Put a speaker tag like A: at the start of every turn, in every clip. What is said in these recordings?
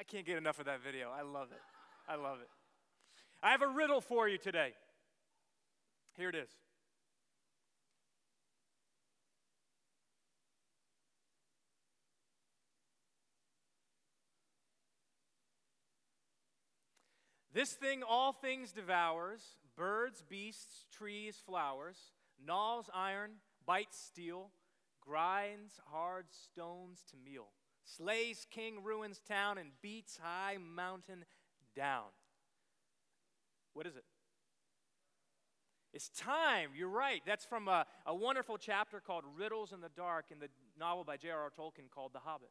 A: I can't get enough of that video. I love it. I love it. I have a riddle for you today. Here it is. This thing all things devours birds, beasts, trees, flowers, gnaws iron, bites steel, grinds hard stones to meal, slays king, ruins town, and beats high mountain down. What is it? It's time. You're right. That's from a, a wonderful chapter called Riddles in the Dark in the novel by J.R.R. Tolkien called The Hobbit.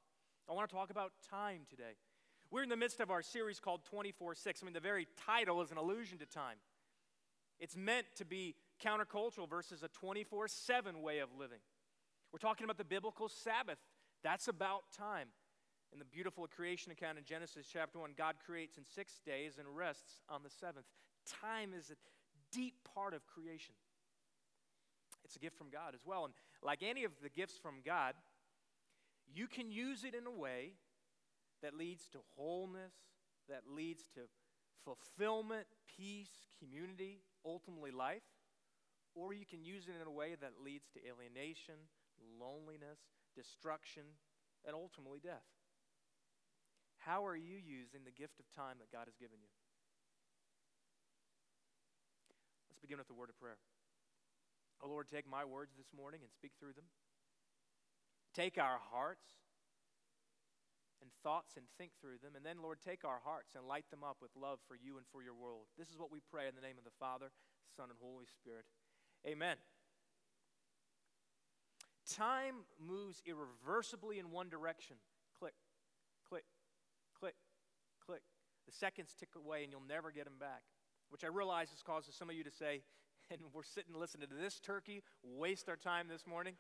A: I want to talk about time today. We're in the midst of our series called 24 6. I mean, the very title is an allusion to time. It's meant to be countercultural versus a 24 7 way of living. We're talking about the biblical Sabbath. That's about time. In the beautiful creation account in Genesis chapter 1, God creates in six days and rests on the seventh. Time is a deep part of creation. It's a gift from God as well. And like any of the gifts from God, you can use it in a way that leads to wholeness, that leads to fulfillment, peace, community, ultimately life, or you can use it in a way that leads to alienation, loneliness, destruction, and ultimately death. How are you using the gift of time that God has given you? Let's begin with a word of prayer. Oh Lord, take my words this morning and speak through them. Take our hearts and thoughts and think through them. And then, Lord, take our hearts and light them up with love for you and for your world. This is what we pray in the name of the Father, Son, and Holy Spirit. Amen. Time moves irreversibly in one direction. The seconds tick away and you'll never get them back, which I realize has caused some of you to say, and we're sitting listening to this turkey waste our time this morning.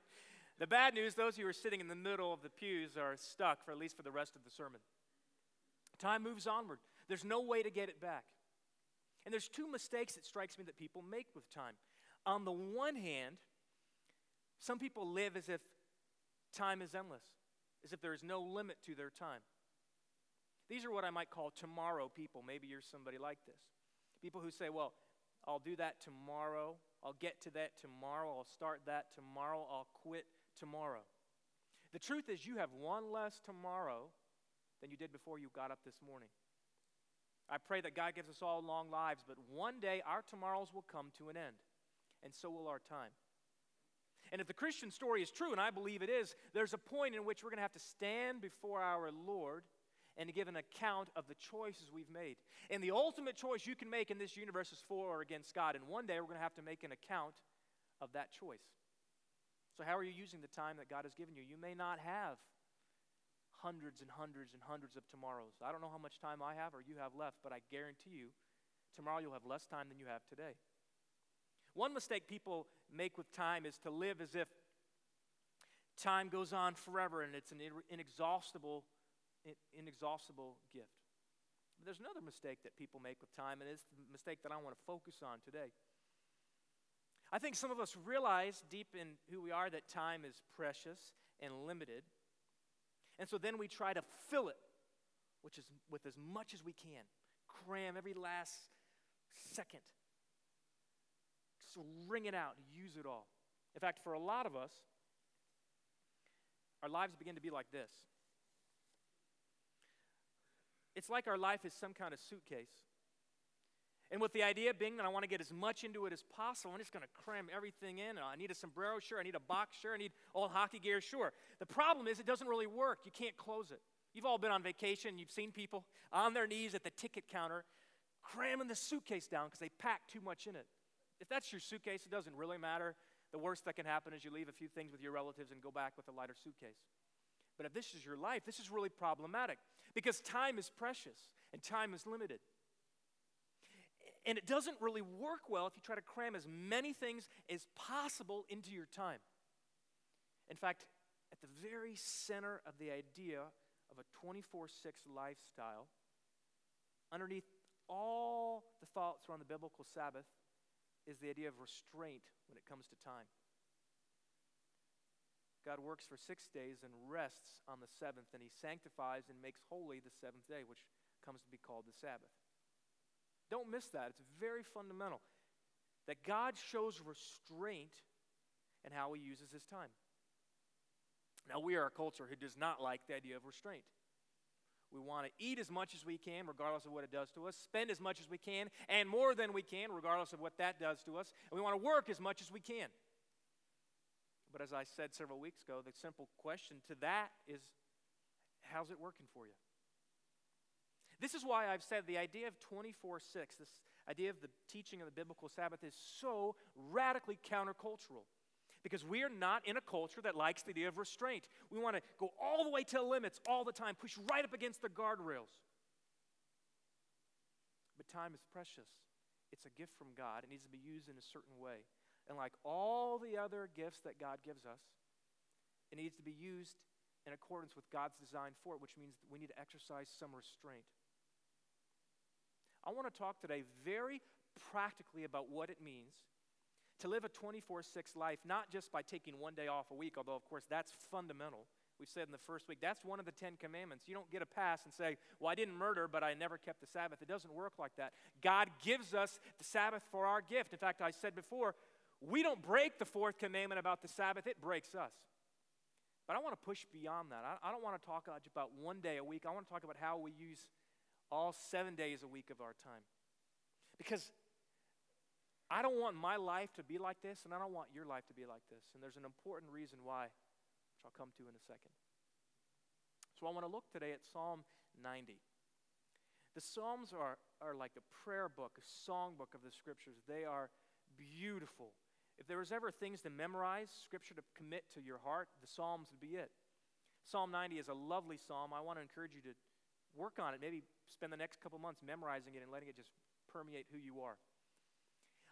A: The bad news, those who are sitting in the middle of the pews are stuck for at least for the rest of the sermon. Time moves onward. There's no way to get it back. And there's two mistakes it strikes me that people make with time. On the one hand, some people live as if time is endless, as if there is no limit to their time. These are what I might call tomorrow people. Maybe you're somebody like this. People who say, well, I'll do that tomorrow. I'll get to that tomorrow. I'll start that tomorrow. I'll quit tomorrow. The truth is, you have one less tomorrow than you did before you got up this morning. I pray that God gives us all long lives, but one day our tomorrows will come to an end, and so will our time. And if the Christian story is true, and I believe it is, there's a point in which we're going to have to stand before our Lord and to give an account of the choices we've made. And the ultimate choice you can make in this universe is for or against God. And one day we're going to have to make an account of that choice. So, how are you using the time that God has given you? You may not have hundreds and hundreds and hundreds of tomorrows. I don't know how much time I have or you have left, but I guarantee you, tomorrow you'll have less time than you have today. One mistake people make with time is to live as if time goes on forever and it's an inexhaustible, inexhaustible gift. But there's another mistake that people make with time, and it's the mistake that I want to focus on today. I think some of us realize deep in who we are that time is precious and limited. And so then we try to fill it which is with as much as we can. Cram every last second. Just wring it out, use it all. In fact, for a lot of us, our lives begin to be like this. It's like our life is some kind of suitcase. And with the idea being that I want to get as much into it as possible, I'm just going to cram everything in. I need a sombrero, sure. I need a box, sure. I need old hockey gear, sure. The problem is it doesn't really work. You can't close it. You've all been on vacation. You've seen people on their knees at the ticket counter cramming the suitcase down because they pack too much in it. If that's your suitcase, it doesn't really matter. The worst that can happen is you leave a few things with your relatives and go back with a lighter suitcase. But if this is your life, this is really problematic because time is precious and time is limited. And it doesn't really work well if you try to cram as many things as possible into your time. In fact, at the very center of the idea of a 24 6 lifestyle, underneath all the thoughts around the biblical Sabbath, is the idea of restraint when it comes to time. God works for six days and rests on the seventh, and he sanctifies and makes holy the seventh day, which comes to be called the Sabbath. Don't miss that. It's very fundamental that God shows restraint in how he uses his time. Now, we are a culture who does not like the idea of restraint. We want to eat as much as we can, regardless of what it does to us, spend as much as we can, and more than we can, regardless of what that does to us, and we want to work as much as we can. But as I said several weeks ago, the simple question to that is how's it working for you? This is why I've said the idea of 24 6, this idea of the teaching of the biblical Sabbath, is so radically countercultural. Because we are not in a culture that likes the idea of restraint. We want to go all the way to the limits all the time, push right up against the guardrails. But time is precious. It's a gift from God. It needs to be used in a certain way. And like all the other gifts that God gives us, it needs to be used in accordance with God's design for it, which means we need to exercise some restraint. I want to talk today very practically about what it means to live a 24 6 life, not just by taking one day off a week, although, of course, that's fundamental. We said in the first week, that's one of the Ten Commandments. You don't get a pass and say, Well, I didn't murder, but I never kept the Sabbath. It doesn't work like that. God gives us the Sabbath for our gift. In fact, I said before, we don't break the fourth commandment about the Sabbath, it breaks us. But I want to push beyond that. I, don't want to talk about one day a week. I want to talk about how we use all seven days a week of our time. Because I don't want my life to be like this, and I don't want your life to be like this. And there's an important reason why, which I'll come to in a second. So I want to look today at Psalm 90. The Psalms are, are like a prayer book, a song book of the Scriptures. They are beautiful. If there was ever things to memorize, Scripture to commit to your heart, the Psalms would be it. Psalm 90 is a lovely psalm. I want to encourage you to work on it. Maybe spend the next couple months memorizing it and letting it just permeate who you are.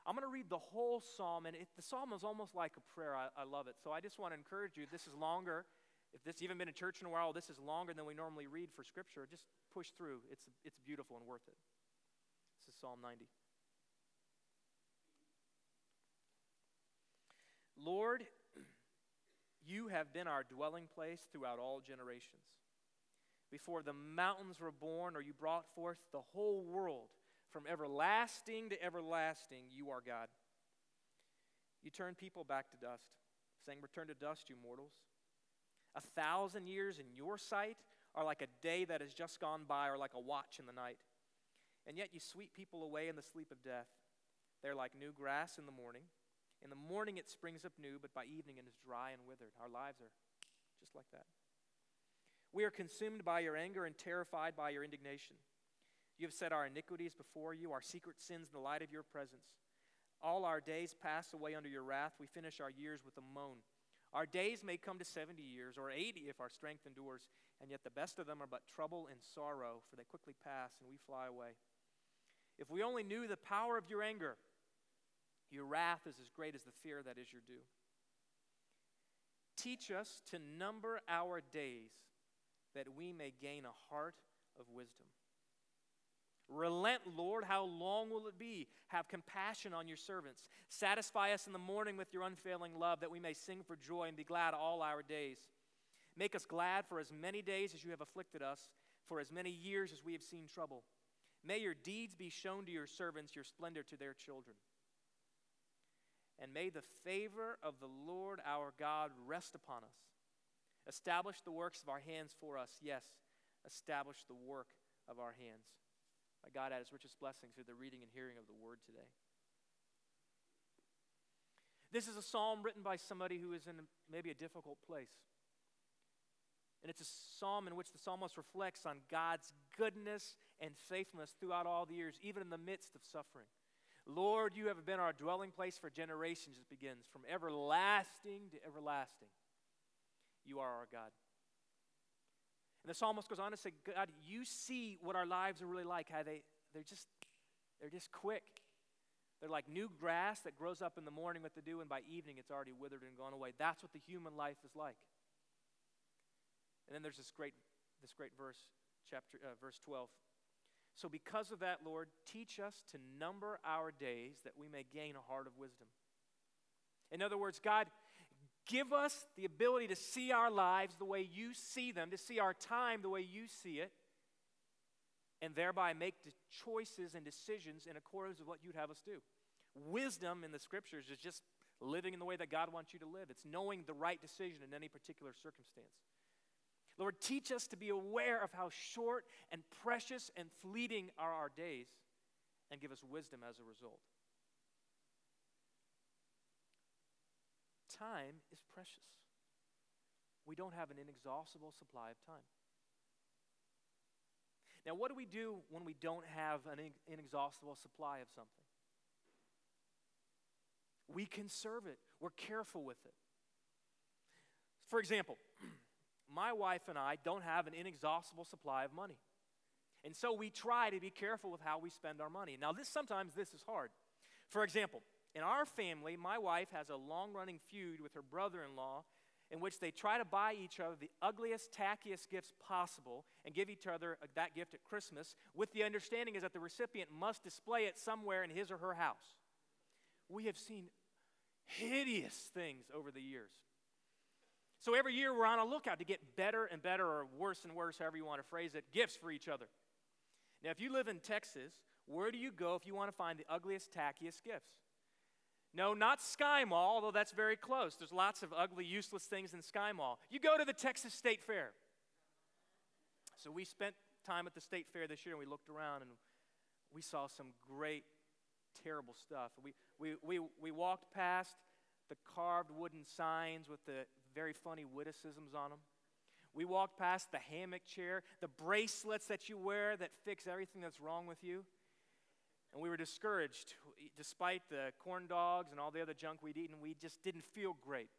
A: I'm going to read the whole psalm, and it, the psalm is almost like a prayer. I, I love it. So I just want to encourage you. This is longer. If this even been in church in a while, this is longer than we normally read for Scripture. Just push through. It's, it's beautiful and worth it. This is Psalm 90. Lord, you have been our dwelling place throughout all generations. Before the mountains were born, or you brought forth the whole world, from everlasting to everlasting, you are God. You turn people back to dust, saying, Return to dust, you mortals. A thousand years in your sight are like a day that has just gone by, or like a watch in the night. And yet you sweep people away in the sleep of death. They're like new grass in the morning. In the morning it springs up new, but by evening it is dry and withered. Our lives are just like that. We are consumed by your anger and terrified by your indignation. You have set our iniquities before you, our secret sins in the light of your presence. All our days pass away under your wrath. We finish our years with a moan. Our days may come to 70 years or 80 if our strength endures, and yet the best of them are but trouble and sorrow, for they quickly pass and we fly away. If we only knew the power of your anger, your wrath is as great as the fear that is your due. Teach us to number our days that we may gain a heart of wisdom. Relent, Lord, how long will it be? Have compassion on your servants. Satisfy us in the morning with your unfailing love, that we may sing for joy and be glad all our days. Make us glad for as many days as you have afflicted us, for as many years as we have seen trouble. May your deeds be shown to your servants, your splendor to their children. And may the favor of the Lord our God rest upon us. Establish the works of our hands for us. Yes, establish the work of our hands. May God add his richest blessings through the reading and hearing of the word today. This is a psalm written by somebody who is in maybe a difficult place. And it's a psalm in which the psalmist reflects on God's goodness and faithfulness throughout all the years, even in the midst of suffering. Lord, you have been our dwelling place for generations, it begins, from everlasting to everlasting. You are our God. And the psalmist goes on to say, God, you see what our lives are really like, how they, they're just, they're just quick. They're like new grass that grows up in the morning with the dew, and by evening it's already withered and gone away. That's what the human life is like. And then there's this great, this great verse, chapter, uh, verse 12. So, because of that, Lord, teach us to number our days that we may gain a heart of wisdom. In other words, God, Give us the ability to see our lives the way you see them, to see our time the way you see it, and thereby make the choices and decisions in accordance with what you'd have us do. Wisdom in the scriptures is just living in the way that God wants you to live, it's knowing the right decision in any particular circumstance. Lord, teach us to be aware of how short and precious and fleeting are our days, and give us wisdom as a result. Time is precious. We don't have an inexhaustible supply of time. Now, what do we do when we don't have an inexhaustible supply of something? We conserve it, we're careful with it. For example, my wife and I don't have an inexhaustible supply of money. And so we try to be careful with how we spend our money. Now, this sometimes this is hard. For example, in our family, my wife has a long running feud with her brother in law in which they try to buy each other the ugliest, tackiest gifts possible and give each other that gift at Christmas with the understanding is that the recipient must display it somewhere in his or her house. We have seen hideous things over the years. So every year we're on a lookout to get better and better, or worse and worse, however you want to phrase it, gifts for each other. Now, if you live in Texas, where do you go if you want to find the ugliest, tackiest gifts? No, not Sky Mall, although that's very close. There's lots of ugly, useless things in Sky Mall. You go to the Texas State Fair. So we spent time at the State Fair this year and we looked around and we saw some great, terrible stuff. We, we, we, we walked past the carved wooden signs with the very funny witticisms on them. We walked past the hammock chair, the bracelets that you wear that fix everything that's wrong with you. And we were discouraged. Despite the corn dogs and all the other junk we'd eaten, we just didn't feel great.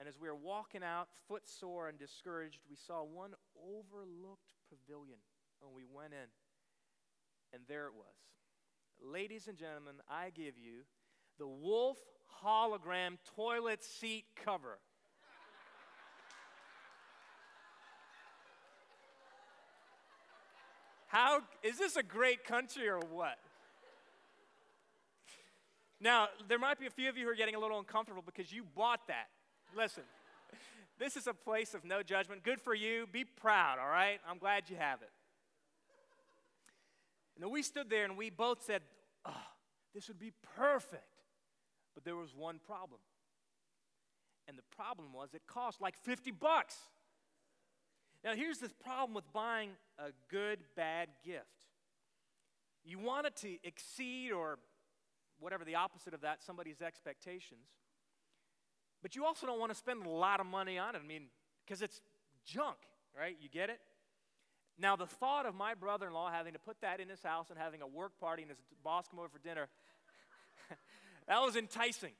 A: And as we were walking out, footsore and discouraged, we saw one overlooked pavilion. And we went in, and there it was. Ladies and gentlemen, I give you the Wolf hologram toilet seat cover. How is this a great country or what? Now, there might be a few of you who are getting a little uncomfortable because you bought that. Listen, this is a place of no judgment. Good for you. Be proud, all right? I'm glad you have it. And we stood there and we both said, oh, this would be perfect. But there was one problem. And the problem was it cost like 50 bucks. Now, here's the problem with buying a good, bad gift you want it to exceed or whatever the opposite of that, somebody's expectations. But you also don't want to spend a lot of money on it. I mean, because it's junk, right? You get it? Now, the thought of my brother in law having to put that in his house and having a work party and his boss come over for dinner, that was enticing.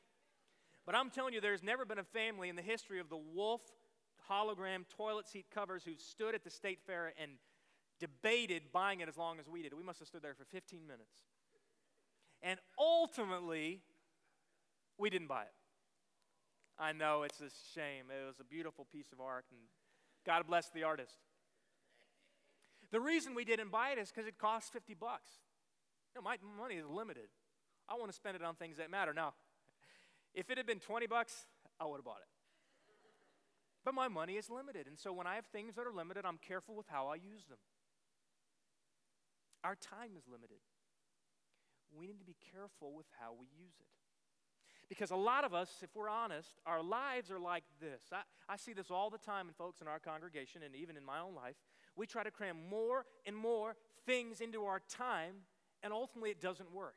A: But I'm telling you, there's never been a family in the history of the Wolf hologram toilet seat covers who stood at the state fair and debated buying it as long as we did. We must have stood there for 15 minutes. And ultimately, we didn't buy it. I know it's a shame. It was a beautiful piece of art, and God bless the artist. The reason we didn't buy it is because it cost 50 bucks. You know, my money is limited. I want to spend it on things that matter. Now, if it had been 20 bucks, I would have bought it. But my money is limited. And so when I have things that are limited, I'm careful with how I use them. Our time is limited. We need to be careful with how we use it. Because a lot of us, if we're honest, our lives are like this. I, I see this all the time in folks in our congregation and even in my own life. We try to cram more and more things into our time, and ultimately it doesn't work.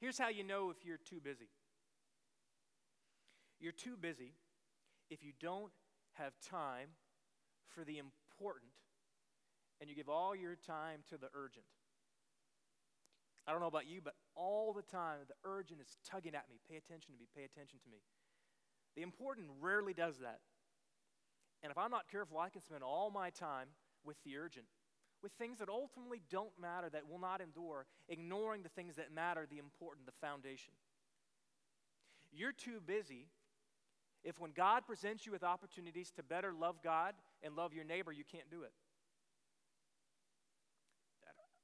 A: Here's how you know if you're too busy you're too busy if you don't have time for the important and you give all your time to the urgent. I don't know about you, but all the time the urgent is tugging at me. Pay attention to me, pay attention to me. The important rarely does that. And if I'm not careful, I can spend all my time with the urgent, with things that ultimately don't matter, that will not endure, ignoring the things that matter, the important, the foundation. You're too busy if when God presents you with opportunities to better love God and love your neighbor, you can't do it.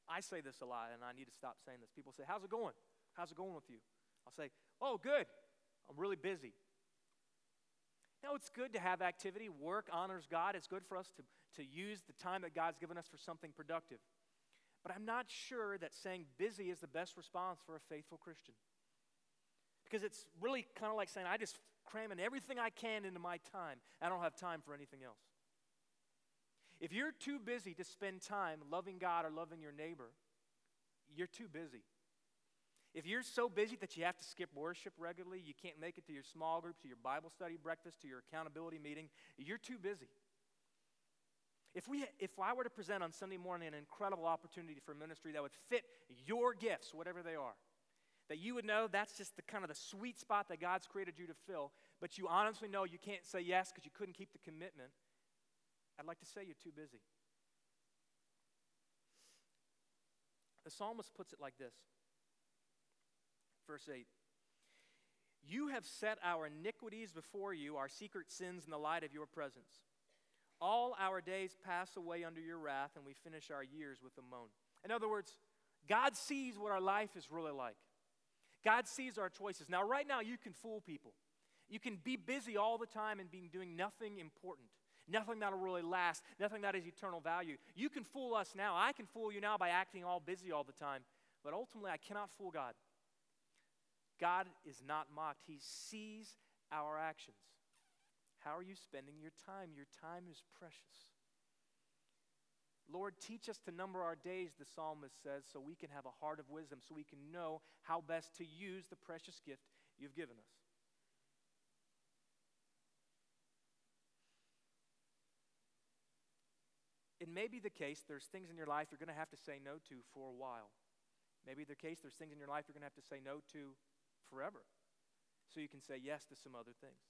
A: I say this a lot, and I need to stop saying this. People say, How's it going? How's it going with you? I'll say, Oh, good. I'm really busy. Now, it's good to have activity. Work honors God. It's good for us to, to use the time that God's given us for something productive. But I'm not sure that saying busy is the best response for a faithful Christian. Because it's really kind of like saying, I just cramming everything I can into my time. I don't have time for anything else. If you're too busy to spend time loving God or loving your neighbor, you're too busy. If you're so busy that you have to skip worship regularly, you can't make it to your small group, to your Bible study breakfast, to your accountability meeting, you're too busy. If, we, if I were to present on Sunday morning an incredible opportunity for ministry that would fit your gifts, whatever they are, that you would know that's just the kind of the sweet spot that God's created you to fill, but you honestly know you can't say yes because you couldn't keep the commitment, I'd like to say you're too busy. The psalmist puts it like this Verse 8 You have set our iniquities before you, our secret sins in the light of your presence. All our days pass away under your wrath, and we finish our years with a moan. In other words, God sees what our life is really like. God sees our choices. Now, right now, you can fool people. You can be busy all the time and be doing nothing important, nothing that'll really last, nothing that is eternal value. You can fool us now. I can fool you now by acting all busy all the time. But ultimately, I cannot fool God. God is not mocked, He sees our actions. How are you spending your time? Your time is precious. Lord, teach us to number our days, the psalmist says, so we can have a heart of wisdom, so we can know how best to use the precious gift you've given us. It may be the case there's things in your life you're going to have to say no to for a while. Maybe the case there's things in your life you're going to have to say no to forever so you can say yes to some other things.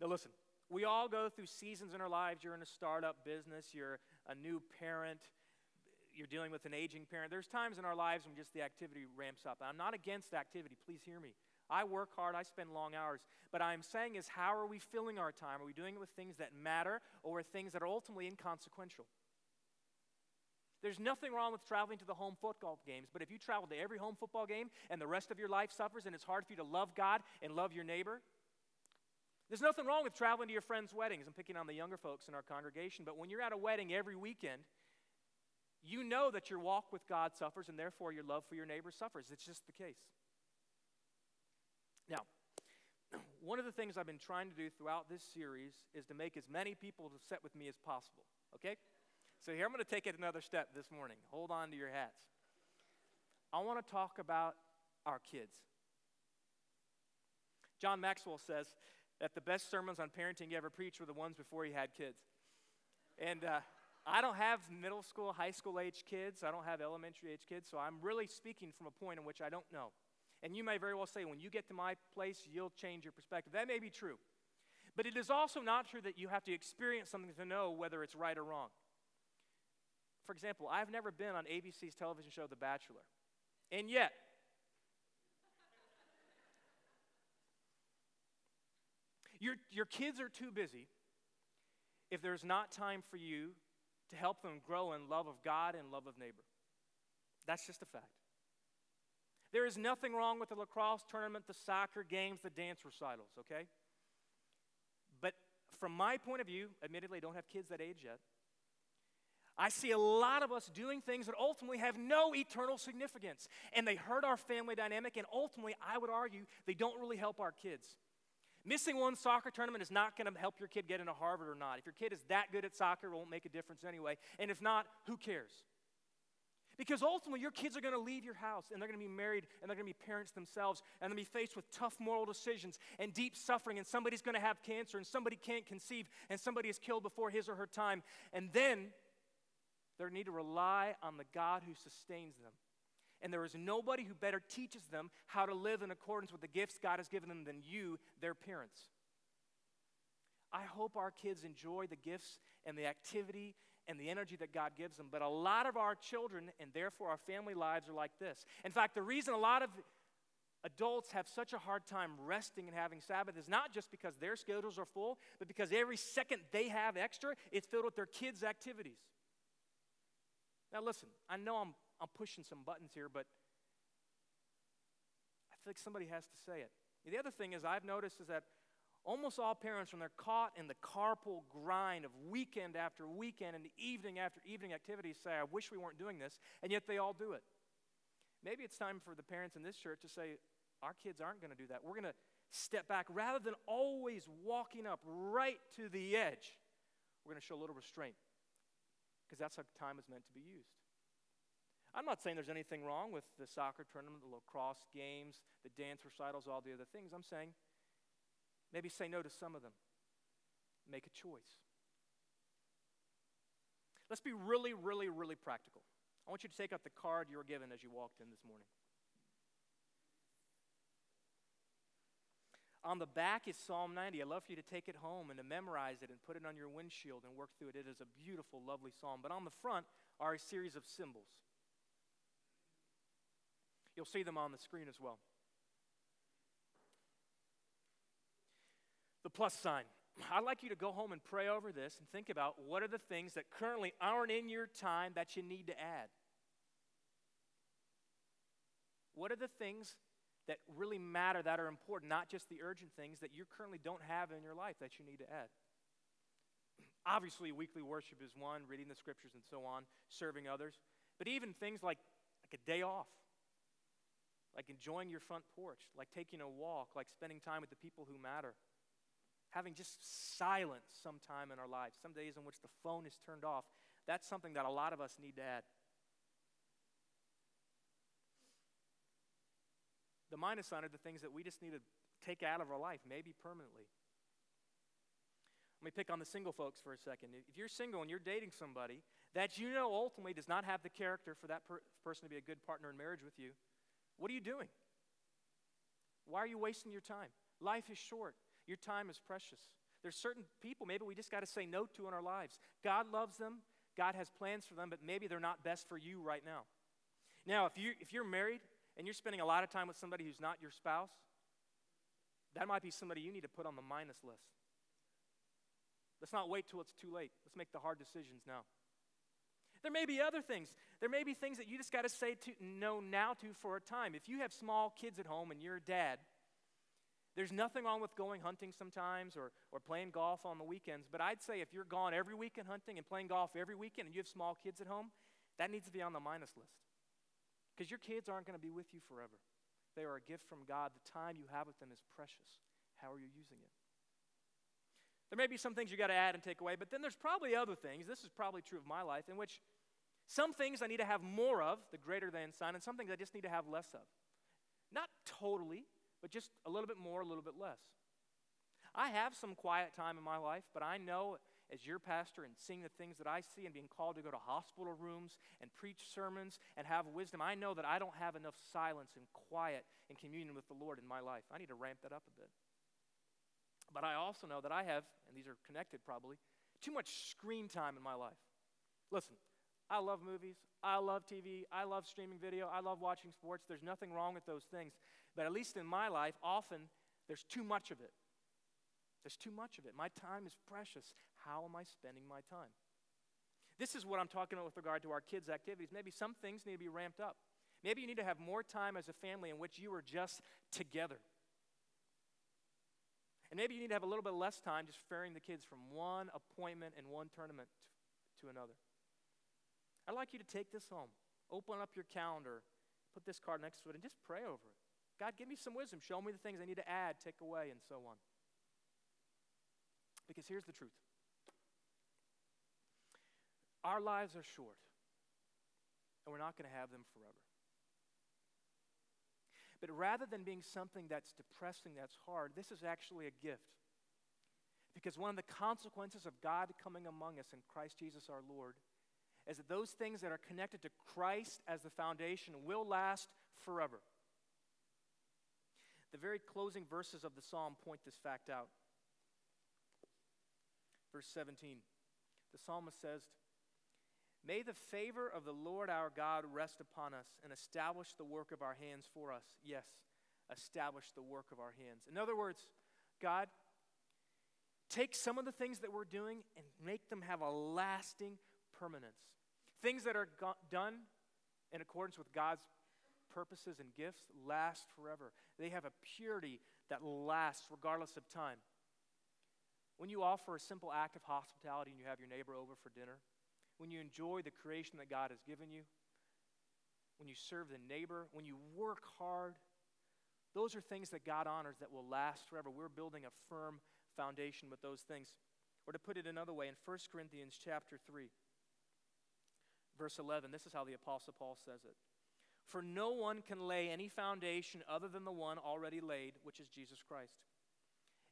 A: Now, listen, we all go through seasons in our lives. You're in a startup business, you're a new parent, you're dealing with an aging parent. There's times in our lives when just the activity ramps up. I'm not against activity, please hear me. I work hard, I spend long hours. But I'm saying is, how are we filling our time? Are we doing it with things that matter or with things that are ultimately inconsequential? There's nothing wrong with traveling to the home football games, but if you travel to every home football game and the rest of your life suffers and it's hard for you to love God and love your neighbor, there's nothing wrong with traveling to your friends' weddings and picking on the younger folks in our congregation, but when you're at a wedding every weekend, you know that your walk with God suffers and therefore your love for your neighbor suffers. It's just the case. Now, one of the things I've been trying to do throughout this series is to make as many people set with me as possible, okay? So here I'm going to take it another step this morning. Hold on to your hats. I want to talk about our kids. John Maxwell says that the best sermons on parenting he ever preached were the ones before he had kids. And uh, I don't have middle school, high school age kids. I don't have elementary age kids. So I'm really speaking from a point in which I don't know. And you may very well say, when you get to my place, you'll change your perspective. That may be true. But it is also not true that you have to experience something to know whether it's right or wrong. For example, I've never been on ABC's television show The Bachelor. And yet, your, your kids are too busy if there's not time for you to help them grow in love of God and love of neighbor. That's just a fact. There is nothing wrong with the lacrosse tournament, the soccer games, the dance recitals, okay? But from my point of view, admittedly, I don't have kids that age yet. I see a lot of us doing things that ultimately have no eternal significance. And they hurt our family dynamic, and ultimately, I would argue, they don't really help our kids. Missing one soccer tournament is not going to help your kid get into Harvard or not. If your kid is that good at soccer, it won't make a difference anyway. And if not, who cares? Because ultimately, your kids are going to leave your house and they're going to be married and they're going to be parents themselves and to be faced with tough moral decisions and deep suffering. And somebody's going to have cancer and somebody can't conceive and somebody is killed before his or her time. And then they need to rely on the God who sustains them. And there is nobody who better teaches them how to live in accordance with the gifts God has given them than you, their parents. I hope our kids enjoy the gifts and the activity and the energy that God gives them. But a lot of our children and therefore our family lives are like this. In fact, the reason a lot of adults have such a hard time resting and having Sabbath is not just because their schedules are full, but because every second they have extra, it's filled with their kids' activities. Now, listen, I know I'm, I'm pushing some buttons here, but I feel like somebody has to say it. The other thing is, I've noticed is that Almost all parents, when they're caught in the carpool grind of weekend after weekend and evening after evening activities, say, I wish we weren't doing this, and yet they all do it. Maybe it's time for the parents in this church to say, Our kids aren't going to do that. We're going to step back. Rather than always walking up right to the edge, we're going to show a little restraint because that's how time is meant to be used. I'm not saying there's anything wrong with the soccer tournament, the lacrosse games, the dance recitals, all the other things. I'm saying maybe say no to some of them. Make a choice. Let's be really, really, really practical. I want you to take out the card you were given as you walked in this morning. On the back is Psalm 90. I'd love for you to take it home and to memorize it and put it on your windshield and work through it. It is a beautiful, lovely psalm. But on the front are a series of symbols. You'll see them on the screen as well. The plus sign. I'd like you to go home and pray over this and think about what are the things that currently aren't in your time that you need to add. What are the things that really matter, that are important, not just the urgent things that you currently don't have in your life that you need to add? Obviously, weekly worship is one, reading the scriptures and so on, serving others. But even things like, like a day off, like enjoying your front porch, like taking a walk, like spending time with the people who matter, having just silence sometime in our lives, some days in which the phone is turned off, that's something that a lot of us need to add. The minus sign are the things that we just need to take out of our life, maybe permanently. Let me pick on the single folks for a second. If you're single and you're dating somebody that you know ultimately does not have the character for that per- person to be a good partner in marriage with you, what are you doing? Why are you wasting your time? Life is short, your time is precious. There's certain people maybe we just got to say no to in our lives. God loves them, God has plans for them, but maybe they're not best for you right now. Now, if, you, if you're married and you're spending a lot of time with somebody who's not your spouse, that might be somebody you need to put on the minus list. Let's not wait till it's too late. Let's make the hard decisions now. There may be other things. There may be things that you just got to say to no now to for a time. If you have small kids at home and you're a dad, there's nothing wrong with going hunting sometimes or, or playing golf on the weekends. But I'd say if you're gone every weekend hunting and playing golf every weekend and you have small kids at home, that needs to be on the minus list. Because your kids aren't going to be with you forever. They are a gift from God. The time you have with them is precious. How are you using it? There may be some things you got to add and take away, but then there's probably other things. This is probably true of my life, in which some things I need to have more of, the greater than sign, and some things I just need to have less of. Not totally, but just a little bit more, a little bit less. I have some quiet time in my life, but I know as your pastor and seeing the things that I see and being called to go to hospital rooms and preach sermons and have wisdom, I know that I don't have enough silence and quiet and communion with the Lord in my life. I need to ramp that up a bit. But I also know that I have, and these are connected probably, too much screen time in my life. Listen, I love movies. I love TV. I love streaming video. I love watching sports. There's nothing wrong with those things. But at least in my life, often there's too much of it. There's too much of it. My time is precious. How am I spending my time? This is what I'm talking about with regard to our kids' activities. Maybe some things need to be ramped up. Maybe you need to have more time as a family in which you are just together. And maybe you need to have a little bit less time just ferrying the kids from one appointment and one tournament to, another. I'd like you to take this home, open up your calendar, put this card next to it, and just pray over it. God, give me some wisdom. Show me the things I need to add, take away, and so on. Because here's the truth our lives are short, and we're not going to have them forever. But rather than being something that's depressing, that's hard, this is actually a gift. Because one of the consequences of God coming among us in Christ Jesus our Lord is that those things that are connected to Christ as the foundation will last forever. The very closing verses of the psalm point this fact out. Verse 17 the psalmist says, May the favor of the Lord our God rest upon us and establish the work of our hands for us. Yes, establish the work of our hands. In other words, God, take some of the things that we're doing and make them have a lasting permanence. Things that are go- done in accordance with God's purposes and gifts last forever. They have a purity that lasts regardless of time. when you offer a simple act of hospitality and you have your neighbor over for dinner, when you enjoy the creation that God has given you, when you serve the neighbor, when you work hard, those are things that God honors that will last forever. We're building a firm foundation with those things. Or to put it another way, in 1 Corinthians chapter 3, verse 11, this is how the Apostle Paul says it. For no one can lay any foundation other than the one already laid, which is Jesus Christ.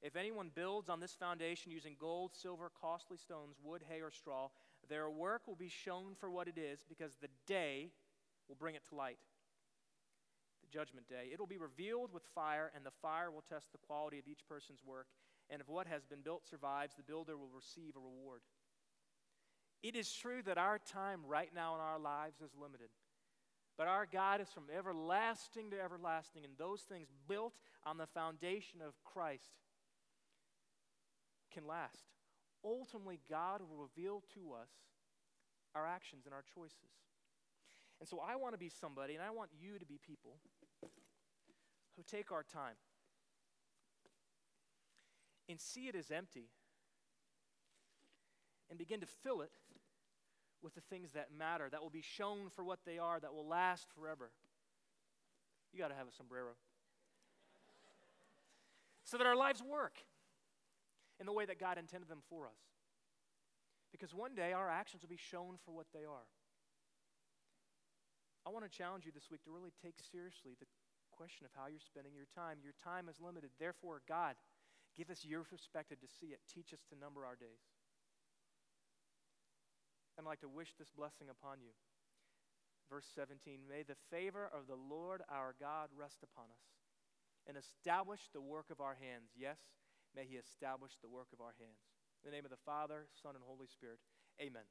A: If anyone builds on this foundation using gold, silver, costly stones, wood, hay, or straw, their work will be shown for what it is, because the day will bring it to light. The judgment day. It will be revealed with fire, and the fire will test the quality of each person's work. And if what has been built survives, the builder will receive a reward. It is true that our time right now in our lives is limited. But our God is from everlasting to everlasting, and those things built on the foundation of Christ can last. Ultimately, God will reveal to us our actions and our choices. And so I want to be somebody, and I want you to be people who take our time and see it as empty and begin to fill it with the things that matter, that will be shown for what they are, that will last forever. You got to have a sombrero. So that our lives work in the way that God intended them for us. Because one day our actions will be shown for what they are. I want to challenge you this week to really take seriously the question of how you're spending your time. Your time is limited. Therefore, God, give us your perspective to see it. Teach us to number our days. I'd like to wish this blessing upon you. Verse 17 May the favor of the Lord our God rest upon us and establish the work of our hands. Yes, may he establish the work of our hands. In the name of the Father, Son, and Holy Spirit, amen.